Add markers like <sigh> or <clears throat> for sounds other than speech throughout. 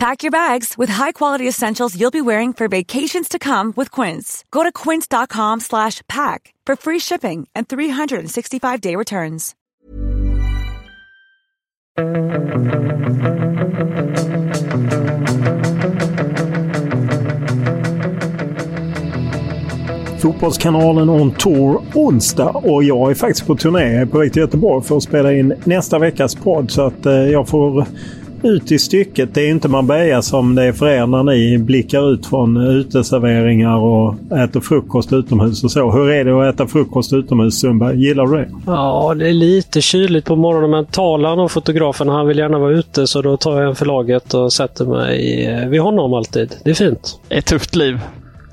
Pack your bags with high-quality essentials you'll be wearing for vacations to come with Quince. Go to quince.com slash pack for free shipping and 365-day returns. Fotbollskanalen On Tour onsdag och jag är faktiskt på turné på väg till Göteborg för att spela in nästa veckas podd så att eh, jag får ut i stycket. Det är inte Marbella som det är för er när ni blickar ut från uteserveringar och äter frukost utomhus och så. Hur är det att äta frukost utomhus Sundberg? Gillar du det? Ja, det är lite kyligt på morgonen men talar och fotografen han vill gärna vara ute så då tar jag en förlaget och sätter mig vid honom alltid. Det är fint. Ett tufft liv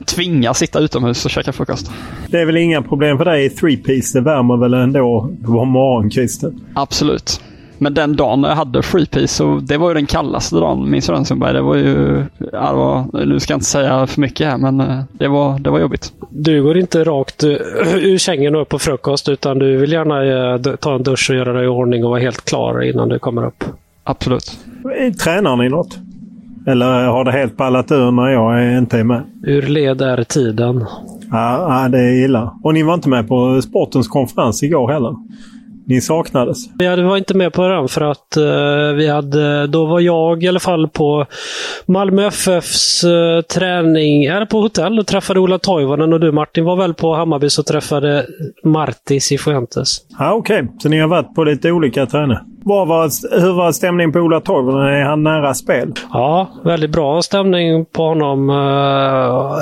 tvingas sitta utomhus och käka frukost. Det är väl inga problem för dig i three piece? Det värmer väl ändå på morgonkvisten? Absolut. Men den dagen jag hade free piece, så det var ju den kallaste dagen, minns du den Sundberg? Det var ju, ja, det var, nu ska jag inte säga för mycket här, men eh, det var, det var jobbigt. Du går inte rakt eh, <clears throat> ur sängen och upp på frukost, utan du vill gärna eh, ta en dusch och göra dig i ordning och vara helt klar innan du kommer upp? Absolut. Tränar ni något? Eller har det helt ballat ur när jag inte är med? Ur led är tiden. Ja, ja, det är illa. Och ni var inte med på sportens konferens igår heller? Ni saknades? Vi var inte med på den för att uh, vi hade, då var jag i alla fall på Malmö FFs uh, träning, eller på hotell och träffade Ola Toivonen och du Martin var väl på Hammarbys och träffade Martis i Fuentes. Ja, Okej, okay. så ni har varit på lite olika träningar. Var, hur var stämningen på Ola Toivonen? Är han nära spel? Ja, väldigt bra stämning på honom. Uh,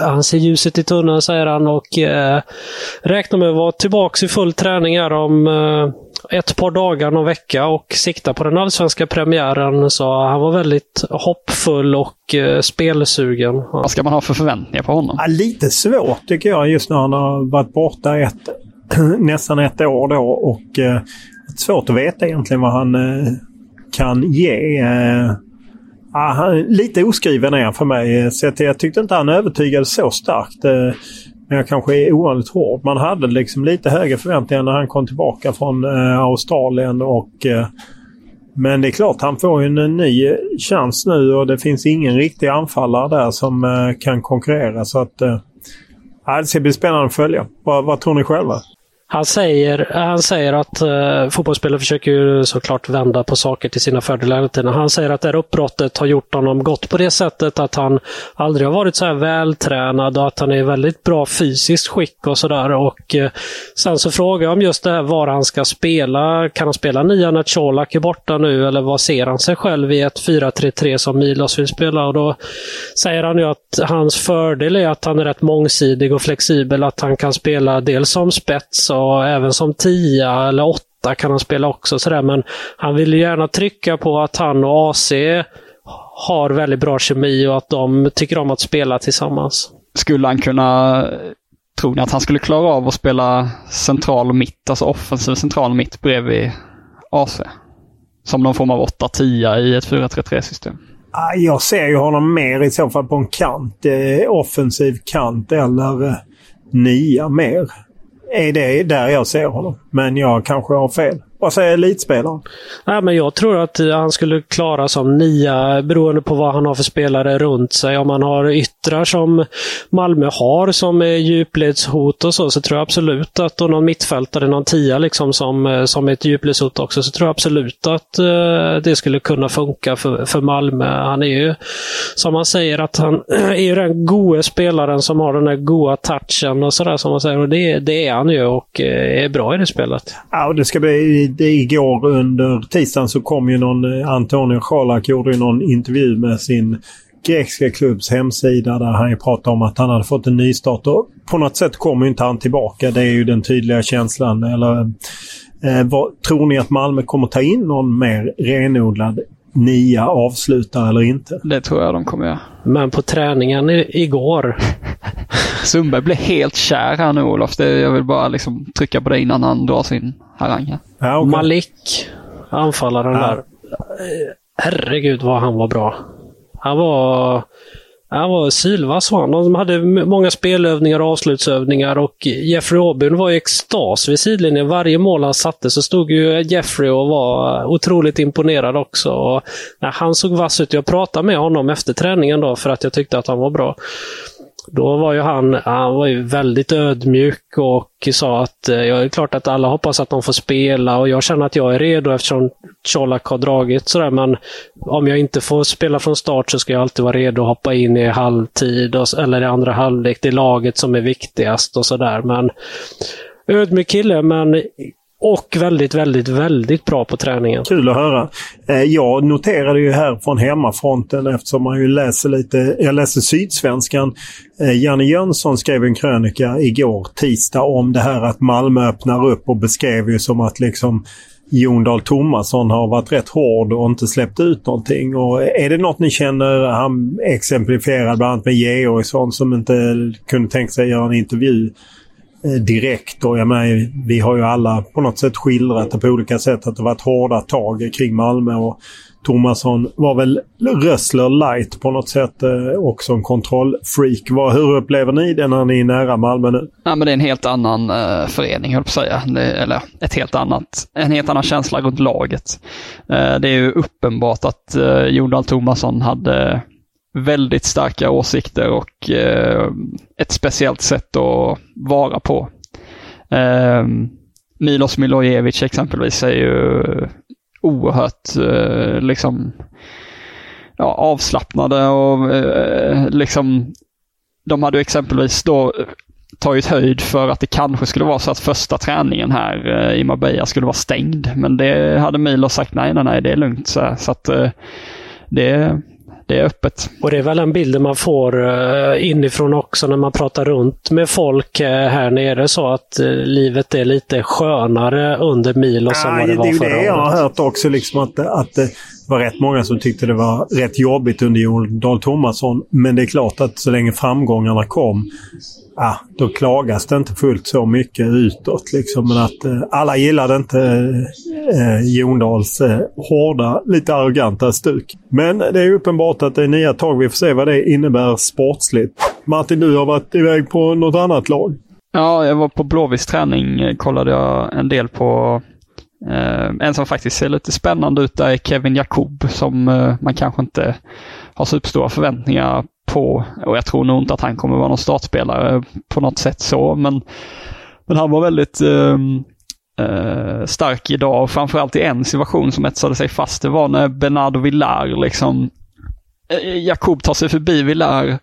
han ser ljuset i tunneln säger han och uh, räknar med att vara tillbaka i full träning här om uh, ett par dagar, någon vecka och sikta på den allsvenska premiären. Så han var väldigt hoppfull och eh, spelsugen. Vad ska man ha för förväntningar på honom? Ja, lite svårt tycker jag just när han har varit borta ett, <clears throat> nästan ett år då. Och eh, svårt att veta egentligen vad han eh, kan ge. Eh, ah, han, lite oskriven är han för mig. Eh, så jag tyckte inte han övertygade så starkt. Men jag kanske är ovanligt hård. Man hade liksom lite högre förväntningar när han kom tillbaka från Australien. och Men det är klart, han får en, en ny chans nu och det finns ingen riktig anfallare där som kan konkurrera. Så att, det ska bli spännande att följa. Vad, vad tror ni själva? Han säger, han säger att eh, fotbollsspelare försöker ju såklart vända på saker till sina fördelar Han säger att det här uppbrottet har gjort honom gott på det sättet att han aldrig har varit så här vältränad och att han är i väldigt bra fysiskt skick och sådär. Och eh, Sen så frågar jag om just det här var han ska spela. Kan han spela nia när Colak är borta nu eller vad ser han sig själv i ett 4-3-3 som Milos vill spela? Och då säger han ju att hans fördel är att han är rätt mångsidig och flexibel. Att han kan spela dels som spets och även som tia eller åtta kan han spela också. Sådär. Men han vill gärna trycka på att han och AC har väldigt bra kemi och att de tycker om att spela tillsammans. Skulle han kunna Tror ni att han skulle klara av att spela central mitt, alltså offensiv central mitt bredvid AC? Som någon form av 8-10 i ett 4-3-3 system? Ah, jag ser ju honom mer i så fall på en kant. Eh, offensiv kant eller eh, nia mer är det där jag ser honom. Men jag kanske har fel. Vad säger elitspelaren? Nej, men jag tror att han skulle klara som nia beroende på vad han har för spelare runt sig. Om man har yttrar som Malmö har som är djupledshot och så, så tror jag absolut att och någon mittfältare, någon tia liksom som, som ett djupledshot också, så tror jag absolut att uh, det skulle kunna funka för, för Malmö. Han är ju, som man säger, att han <clears throat> är ju den goe spelaren som har den där goa touchen och sådär som man säger. Och det, det är han ju och uh, är bra i det spelet. Ja, och det ska bli det igår under tisdagen så kom ju någon, eh, Antonio Schalak gjorde ju någon intervju med sin grekiska klubbs hemsida där han ju pratade om att han hade fått en nystart. Och på något sätt kommer inte han tillbaka. Det är ju den tydliga känslan. Eller, eh, vad, tror ni att Malmö kommer ta in någon mer renodlad nia avslutare eller inte? Det tror jag de kommer göra. Men på träningen igår. <laughs> Sundberg blev helt kär här nu Olof. Det, jag vill bara liksom trycka på det innan han drar sin harang. Ja, okay. Malik, anfallaren Ja. där. Herregud vad han var bra. Han var, han var sylvass var han. De hade många spelövningar och avslutsövningar och Jeffrey Aubyn var i extas vid sidlinjen. Varje mål han satte så stod ju Jeffrey och var otroligt imponerad också. Och, nej, han såg vass ut. Jag pratade med honom efter träningen då för att jag tyckte att han var bra. Då var ju han, han var ju väldigt ödmjuk och sa att eh, ja, det är klart att alla hoppas att de får spela och jag känner att jag är redo eftersom Colak har dragit sådär. Men om jag inte får spela från start så ska jag alltid vara redo att hoppa in i halvtid och, eller i andra halvlek. Det är laget som är viktigast och sådär. Men ödmjuk kille, men och väldigt, väldigt, väldigt bra på träningen. Kul att höra. Eh, jag noterade ju här från hemmafronten eftersom man ju läser lite, jag läser Sydsvenskan. Eh, Janne Jönsson skrev en krönika igår, tisdag, om det här att Malmö öppnar upp och beskrev ju som att liksom Jon Dahl Tomasson har varit rätt hård och inte släppt ut någonting. Och är det något ni känner, han exemplifierar bland annat med Georgsson som inte kunde tänka sig göra en intervju Eh, direkt. Och jag menar, vi har ju alla på något sätt skildrat det på olika sätt att det varit hårda tag kring Malmö. Och Tomasson var väl Rössler light på något sätt. Eh, också en kontrollfreak. Vad, hur upplever ni det när ni är nära Malmö nu? Ja, men det är en helt annan eh, förening, höll jag på att säga. Det, eller ett helt annat, en helt annan känsla runt laget. Eh, det är ju uppenbart att eh, Jon Dahl Tomasson hade väldigt starka åsikter och eh, ett speciellt sätt att vara på. Eh, Milos Milojevic exempelvis är ju oerhört eh, liksom ja, avslappnade och eh, liksom de hade ju exempelvis då tagit höjd för att det kanske skulle vara så att första träningen här eh, i Marbella skulle vara stängd. Men det hade Milos sagt nej, nej, nej, det är lugnt. Så, så att eh, det, det är öppet. Och det är väl den bilden man får eh, inifrån också när man pratar runt med folk eh, här nere. Så att eh, livet är lite skönare under Milos än vad det Nej, var det är ju förra det jag har året. hört också. Liksom att, att det var rätt många som tyckte det var rätt jobbigt under Jon Dahl Tomasson. Men det är klart att så länge framgångarna kom, ah, då klagas det inte fullt så mycket utåt. Liksom. Men att eh, alla gillade inte eh, eh, Jon Dahls eh, hårda, lite arroganta stuk. Men det är uppenbart att det är nya tag. Vi får se vad det innebär sportsligt. Martin, du har varit iväg på något annat lag. Ja, jag var på Blåvitts träning, eh, kollade jag en del på. Eh, en som faktiskt ser lite spännande ut där är Kevin Jakob som eh, man kanske inte har superstora förväntningar på. Och jag tror nog inte att han kommer vara någon startspelare på något sätt så, men, men han var väldigt eh, eh, stark idag och framförallt i en situation som etsade sig fast. Det var när Bernardo Villar liksom eh, Jakob tar sig förbi Villar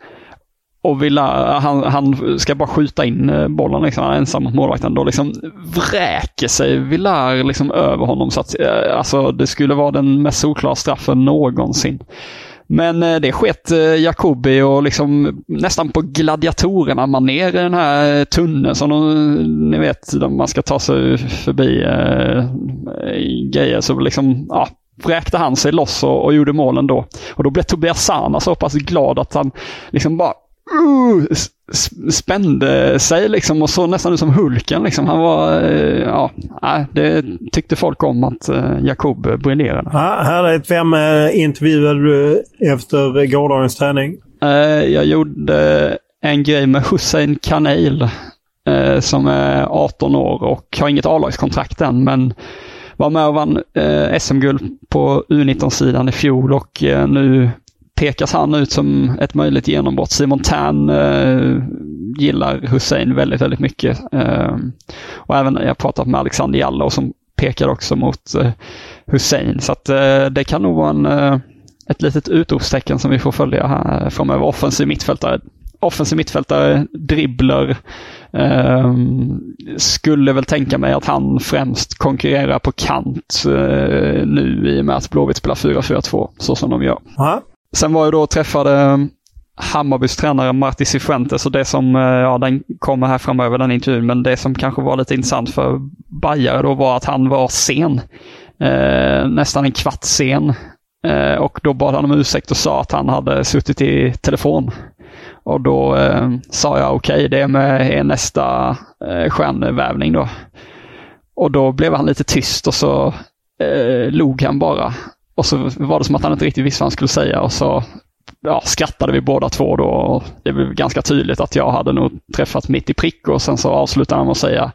och vill, eh, han, han ska bara skjuta in eh, bollen liksom. Han är ensam mot målvakten. Då liksom vräker sig Villar liksom över honom. Så att, eh, alltså, det skulle vara den mest solklara straffen någonsin. Men det sket Jacobi och liksom nästan på gladiatorerna man ner i den här tunneln som de, ni vet, man ska ta sig förbi äh, grejer. Så liksom, ja, vräkte han sig loss och, och gjorde målen då. Och då blev Tobias Sana så pass glad att han liksom bara uh, spände sig liksom och så nästan ut som Hulken. Liksom. Han var, eh, ja, det tyckte folk om att eh, Jakob briljerade. Ja, härligt. Vem eh, intervjuade du efter gårdagens träning? Jag gjorde en grej med Hussein Kanel som är 18 år och har inget A-lagskontrakt än men var med och vann SM-guld på U19-sidan i fjol och nu pekas han ut som ett möjligt genombrott. Simon Tan eh, gillar Hussein väldigt, väldigt mycket. Eh, och även jag har pratat med Alexander Jallow som pekar också mot eh, Hussein. Så att eh, det kan nog vara en, eh, ett litet utropstecken som vi får följa här framöver. Offensiv mittfältare. Offensiv mittfältare, dribbler. Eh, skulle väl tänka mig att han främst konkurrerar på kant eh, nu i och med att Blåvitt spelar 4-4-2 så som de gör. Aha. Sen var jag då och träffade eh, Hammarbys tränare Marti Cifuentes och det som, eh, ja den kommer här framöver den intervjun, men det som kanske var lite intressant för Bajare då var att han var sen. Eh, nästan en kvart sen. Eh, och då bad han om ursäkt och sa att han hade suttit i telefon. Och då eh, sa jag okej, okay, det är med är nästa eh, stjärnvärvning då. Och då blev han lite tyst och så eh, log han bara. Och så var det som att han inte riktigt visste vad han skulle säga och så ja, skrattade vi båda två då. Och det blev ganska tydligt att jag hade nog träffat mitt i prick och sen så avslutade han med att säga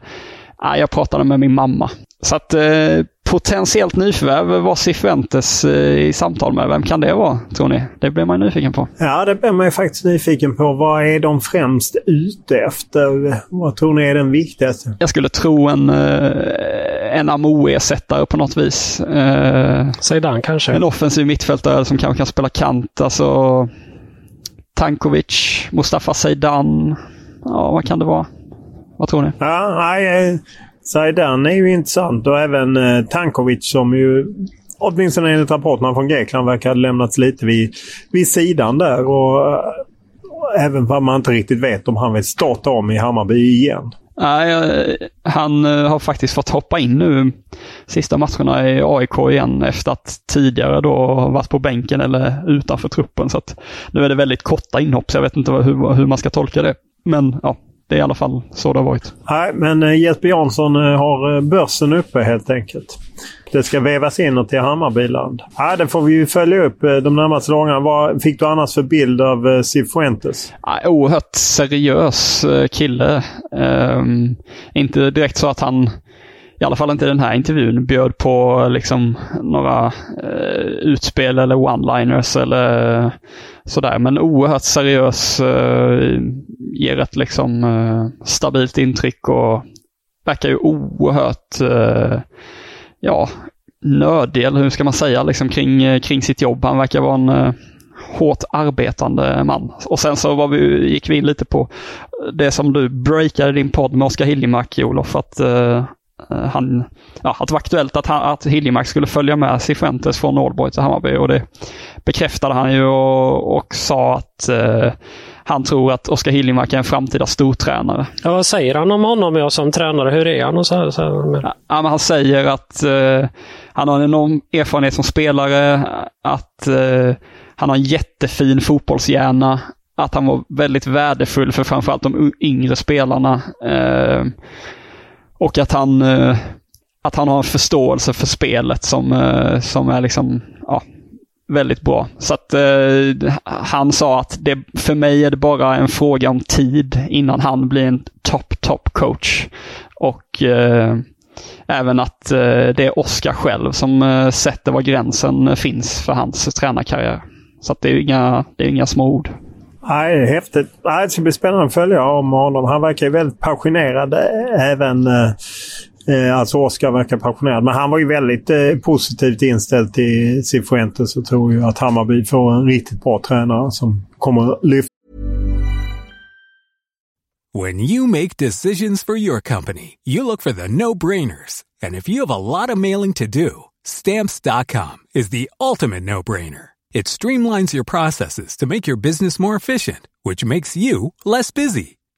ah, jag pratade med min mamma. Så att eh, potentiellt nyförvärv var Cifuentes eh, i samtal med. Vem kan det vara, tror ni? Det blir man nyfiken på. Ja, det blir man ju faktiskt nyfiken på. Vad är de främst ute efter? Vad tror ni är den viktigaste? Jag skulle tro en, eh, en Amo-ersättare på något vis. Eh, Zeidan kanske? En offensiv mittfältare som kanske kan spela kant. Alltså Tankovic, Mustafa Zeidan. Ja, vad kan det vara? Vad tror ni? Ja, nej, Zaidan är ju intressant och även eh, Tankovic som ju åtminstone enligt rapporterna från Grekland verkar ha lämnats lite vid, vid sidan där. Och, och även vad man inte riktigt vet om han vill starta om i Hammarby igen. Nej, eh, han eh, har faktiskt fått hoppa in nu sista matcherna i AIK igen efter att tidigare då varit på bänken eller utanför truppen. Så att nu är det väldigt korta inhopp så jag vet inte hur, hur man ska tolka det. Men ja, det är i alla fall så det har varit. Nej, men eh, Jesper Jansson har börsen uppe helt enkelt. Det ska vävas in till Hammarbyland. Ja, det får vi ju följa upp uh, de närmaste dagarna. Vad fick du annars för bild av uh, Cifuentes? Ja, oerhört seriös kille. Um, inte direkt så att han i alla fall inte i den här intervjun, bjöd på liksom några eh, utspel eller one-liners eller sådär. Men oerhört seriös, eh, ger ett liksom eh, stabilt intryck och verkar ju oerhört, eh, ja, nördig, eller hur ska man säga, liksom kring, eh, kring sitt jobb. Han verkar vara en eh, hårt arbetande man. Och sen så var vi, gick vi in lite på det som du breakade din podd med Oskar Hiljemark, Olof, att eh, eh, han, ja, att det var aktuellt att, han, att Hiljemark skulle följa med Cifuentes från Ålborg till Hammarby och det bekräftade han ju och, och sa att eh, han tror att Oskar Hiljemark är en framtida stortränare. Ja, vad säger han om honom ja, som tränare? Hur är han? Och så, så, ja, men han säger att eh, han har en enorm erfarenhet som spelare, att eh, han har en jättefin fotbollshjärna, att han var väldigt värdefull för framförallt de yngre spelarna. Eh, och att han, eh, att han har en förståelse för spelet som, eh, som är liksom, ja, väldigt bra. Så att eh, han sa att det, för mig är det bara en fråga om tid innan han blir en top, top coach. Och eh, även att eh, det är Oskar själv som eh, sätter var gränsen finns för hans tränarkarriär. Så att det är inga, det är inga små ord. Nej, häftigt. Nej, det ska bli spännande att följa om honom. Han verkar ju väldigt passionerad eh, även. Eh, Eh, alltså Oskar verkar passionerad. Men han var ju väldigt eh, positivt inställd till Cifuentes och tror ju att Hammarby får en riktigt bra tränare som kommer lyfta. When you make decisions for your company, you look for the no-brainers. And if you have a lot of mailing to do, stamps.com is the ultimate no-brainer. It streamlines your processes to make your business more efficient, which makes you less busy.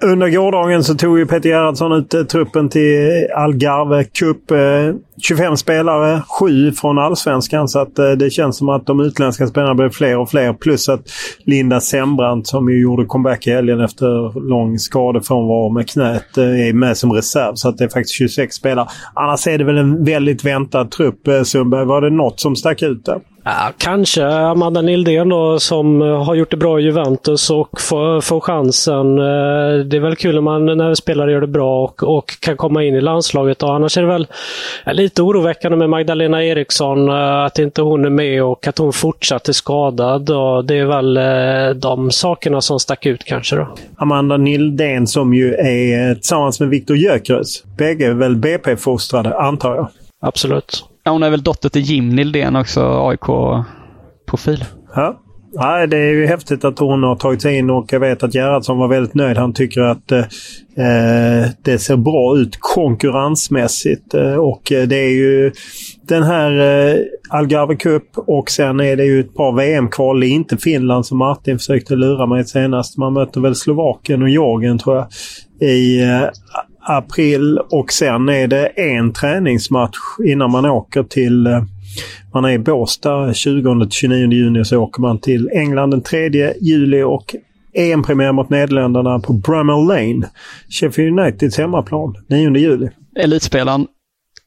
Under gårdagen så tog ju Peter Gerhardsson ut eh, truppen till Algarve Cup. Eh, 25 spelare, 7 från allsvenskan. Så att eh, det känns som att de utländska spelarna blir fler och fler. Plus att Linda Sembrant som ju gjorde comeback i helgen efter lång skadefrånvaro med knät är med som reserv. Så att det är faktiskt 26 spelare. Annars är det väl en väldigt väntad trupp, Sundberg. Var det något som stack ut där? Ja, kanske Amanda Nildén då som har gjort det bra i Juventus och får, får chansen. Eh, det är väl kul när, man, när spelare gör det bra och, och kan komma in i landslaget. Och annars är det väl lite oroväckande med Magdalena Eriksson, eh, att inte hon är med och att hon fortsatt är skadad. Och det är väl eh, de sakerna som stack ut kanske. Då. Amanda Nildén som ju är tillsammans med Viktor Gyökeres. Bägge är väl BP-fostrade, antar jag. Absolut. Ja, hon är väl dotter till Jim Nildén också, AIK-profil. Ja. Nej, det är ju häftigt att hon har tagit sig in och jag vet att Gerhardsson var väldigt nöjd. Han tycker att eh, eh det ser bra ut konkurrensmässigt. Eh, och eh, det är ju den här eh, Algarve Cup och sen är det ju ett par VM-kval. Det är inte Finland som Martin försökte lura mig senast. Man möter väl Slovakien och Georgien tror jag i eh, april och sen är det en träningsmatch innan man åker till... Eh, man är i Båstad 20-29 juni så åker man till England den 3 juli och EM-premiär mot Nederländerna på Brummel Lane. Sheffield Uniteds hemmaplan 9 juli. Elitspelaren,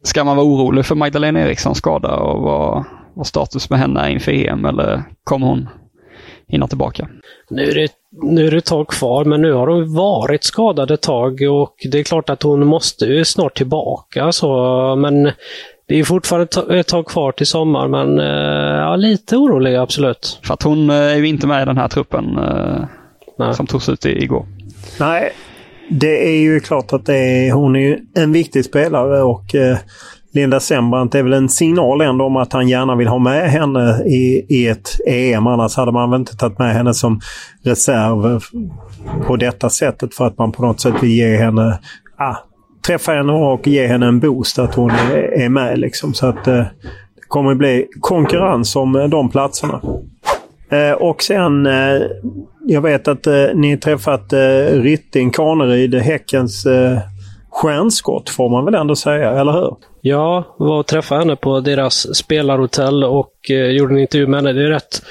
ska man vara orolig för Magdalena Erikssons skada och vad, vad status med henne är inför EM eller kommer hon hinna tillbaka? Nu är, det, nu är det ett tag kvar, men nu har hon varit skadad ett tag och det är klart att hon måste ju snart tillbaka. Så, men det är fortfarande ett tag kvar till sommar, men eh, ja, lite orolig absolut. För att hon eh, är ju inte med i den här truppen eh, som togs ut igår. Nej, det är ju klart att det är, hon är en viktig spelare och Linda Sembrant är väl en signal ändå om att han gärna vill ha med henne i, i ett EM. Annars hade man väl inte tagit med henne som reserv på detta sättet för att man på något sätt vill ge henne ah, träffa henne och ge henne en boost att hon är, är med. Liksom. Så att eh, det kommer bli konkurrens om de platserna. Eh, och sen, eh, jag vet att eh, ni träffat eh, Rytting Kaneryd, Häckens eh, stjärnskott får man väl ändå säga, eller hur? Ja, var och träffade henne på deras spelarhotell och eh, gjorde en intervju med henne. Det är rätt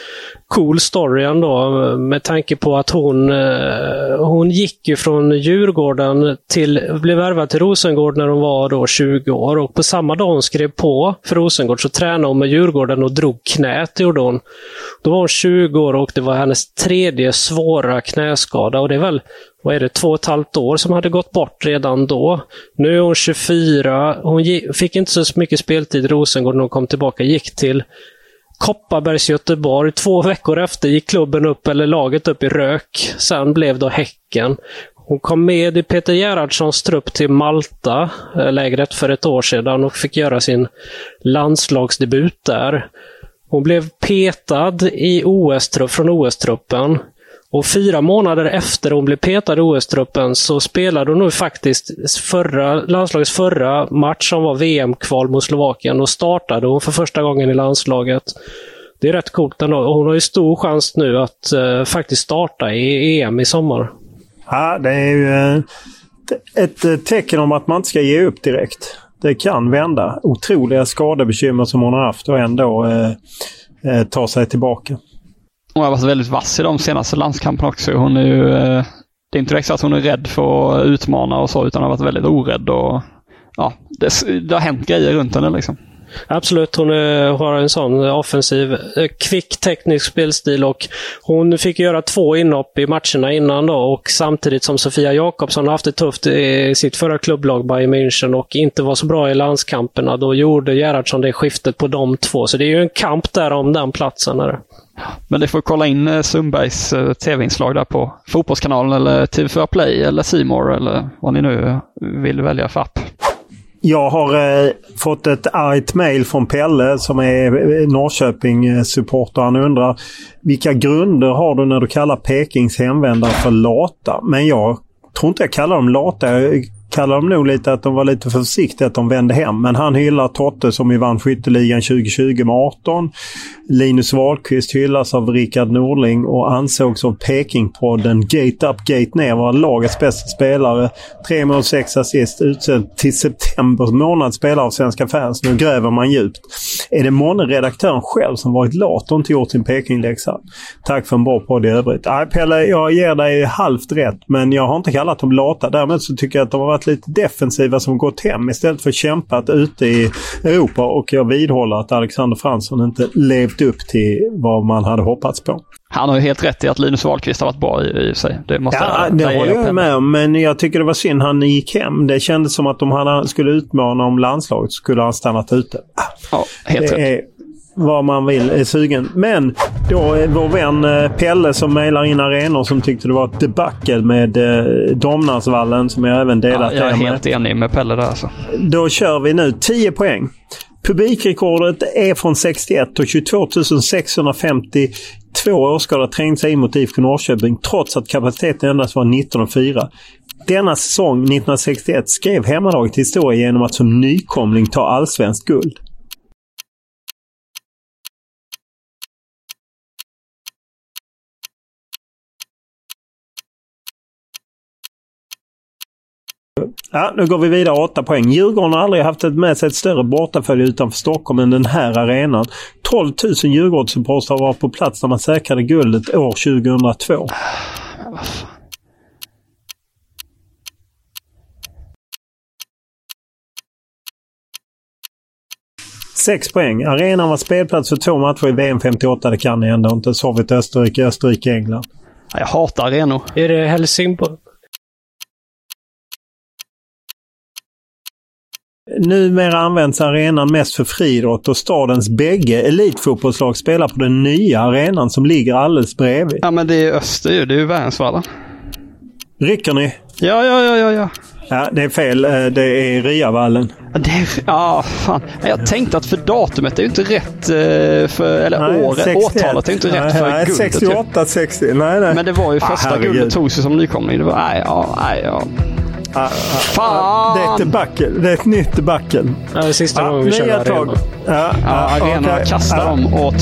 cool story ändå med tanke på att hon, eh, hon gick ju från Djurgården till, blev värvad till Rosengård när hon var då 20 år och på samma dag hon skrev på för Rosengård så tränade hon med Djurgården och drog knät, gjorde hon. Då var hon 20 år och det var hennes tredje svåra knäskada och det är väl vad är det, två och ett halvt år som hade gått bort redan då. Nu är hon 24. Hon fick inte så mycket speltid i Rosengård när hon kom tillbaka. Gick till Kopparbergs Göteborg. Två veckor efter gick klubben upp, eller laget upp i rök. Sen blev då Häcken. Hon kom med i Peter Gerhardssons trupp till Malta, eh, lägret, för ett år sedan och fick göra sin landslagsdebut där. Hon blev petad i OS från OS-truppen. Och fyra månader efter hon blev petad i OS-truppen så spelade hon nu faktiskt förra, landslagets förra match som var VM-kval mot Slovakien och startade hon för första gången i landslaget. Det är rätt coolt ändå. Hon har ju stor chans nu att uh, faktiskt starta i EM i sommar. Ja, det är ju eh, ett eh, tecken om att man inte ska ge upp direkt. Det kan vända. Otroliga skadebekymmer som hon har haft och ändå eh, ta sig tillbaka. Hon har varit väldigt vass i de senaste landskamperna också. Hon är ju, eh, det är inte direkt så att hon är rädd för att utmana och så, utan har varit väldigt orädd och ja, det, det har hänt grejer runt henne liksom. Absolut, hon är, har en sån offensiv, eh, kvick teknisk spelstil och hon fick göra två inhopp i matcherna innan då och samtidigt som Sofia Jakobsson har haft det tufft i sitt förra klubblag Bayern München och inte var så bra i landskamperna. Då gjorde Gerhardsson det skiftet på de två. Så det är ju en kamp där om den platsen. Är men ni får kolla in eh, Sundbergs eh, tv-inslag där på Fotbollskanalen eller TV4 Play eller Simor eller vad ni nu eh, vill välja för app. Jag har eh, fått ett argt mail från Pelle som är Norrköping-supporter. Han undrar vilka grunder har du när du kallar Pekings hemvändare för lata? Men jag tror inte jag kallar dem lata. Jag kallar de nog lite att de var lite försiktiga att de vände hem. Men han hyllar Totte som ju vann skytteligan 2020 med 18. Linus Wahlqvist hyllas av Rickard Norling och ansågs av Pekingpodden Gate Up Gate Ner vara lagets bästa spelare. Tre mål, sex assist. Utsedd till september månads spelare av Svenska fans. Nu gräver man djupt. Är det månne redaktören själv som varit lat och inte gjort sin Pekingläxa? Tack för en bra podd i övrigt. Nej, Pelle, jag ger dig halvt rätt, men jag har inte kallat dem lata. Däremot så tycker jag att de har varit varit lite defensiva som gått hem istället för kämpat ute i Europa. Och jag vidhåller att Alexander Fransson inte levt upp till vad man hade hoppats på. Han har ju helt rätt i att Linus Wahlqvist har varit bra i, i sig. Det måste Ja, jag det håller jag med om. Men jag tycker det var synd han gick hem. Det kändes som att om han skulle utmana om landslaget skulle han stannat ute. Ja, helt rätt. Det är vad man vill är sugen. Men då är vår vän eh, Pelle som mejlar in arenor som tyckte det var ett debacle med eh, Domnarsvallen som jag även Ja, delat jag är med. helt enig med Pelle där alltså. Då kör vi nu 10 poäng. Publikrekordet är från 61 och 22 652 åskådare trängde sig in mot IFK Norrköping trots att kapaciteten endast var 19 och 4. Denna säsong 1961 skrev hemmalaget historia genom att som nykomling ta allsvenskt guld. Ja, nu går vi vidare. 8 poäng. Djurgården har aldrig haft ett med sig ett större bortafölje utanför Stockholm än den här arenan. 12 000 Djurgårdssupportrar var på plats när man säkrade guldet år 2002. Sex poäng. Arenan var spelplats för två matcher i VM 58. Det kan ni ändå inte. Sovjet, Österrike, Österrike, England. Ja, Jag hatar arenor. Är det Helsingborg? Numera används arenan mest för friidrott och stadens bägge elitfotbollslag spelar på den nya arenan som ligger alldeles bredvid. Ja, men det är öster ju. Det är ju Värnsvallen. Rycker ni? Ja, ja, ja, ja, ja. Ja, det är fel. Eh, Det är Ryavallen. Ja, Det är, ja, fan. Jag tänkte att för datumet är ju inte rätt eh, för, eller Nej, året, 61. årtalet är ju inte rätt nej, för nej, guldet. ju. 68, 60. Nej, nej. Men det var ju Ah, första herregud. guldet togs ju som nykomling. Det var, nej, ja, nej, ja. Ah, ah, Fan! Det är ett debacle. Det är ett nytt debacle. Ja, det är sista gången vi kör nya arena. Ja, arenorna okej. kastar dem åt...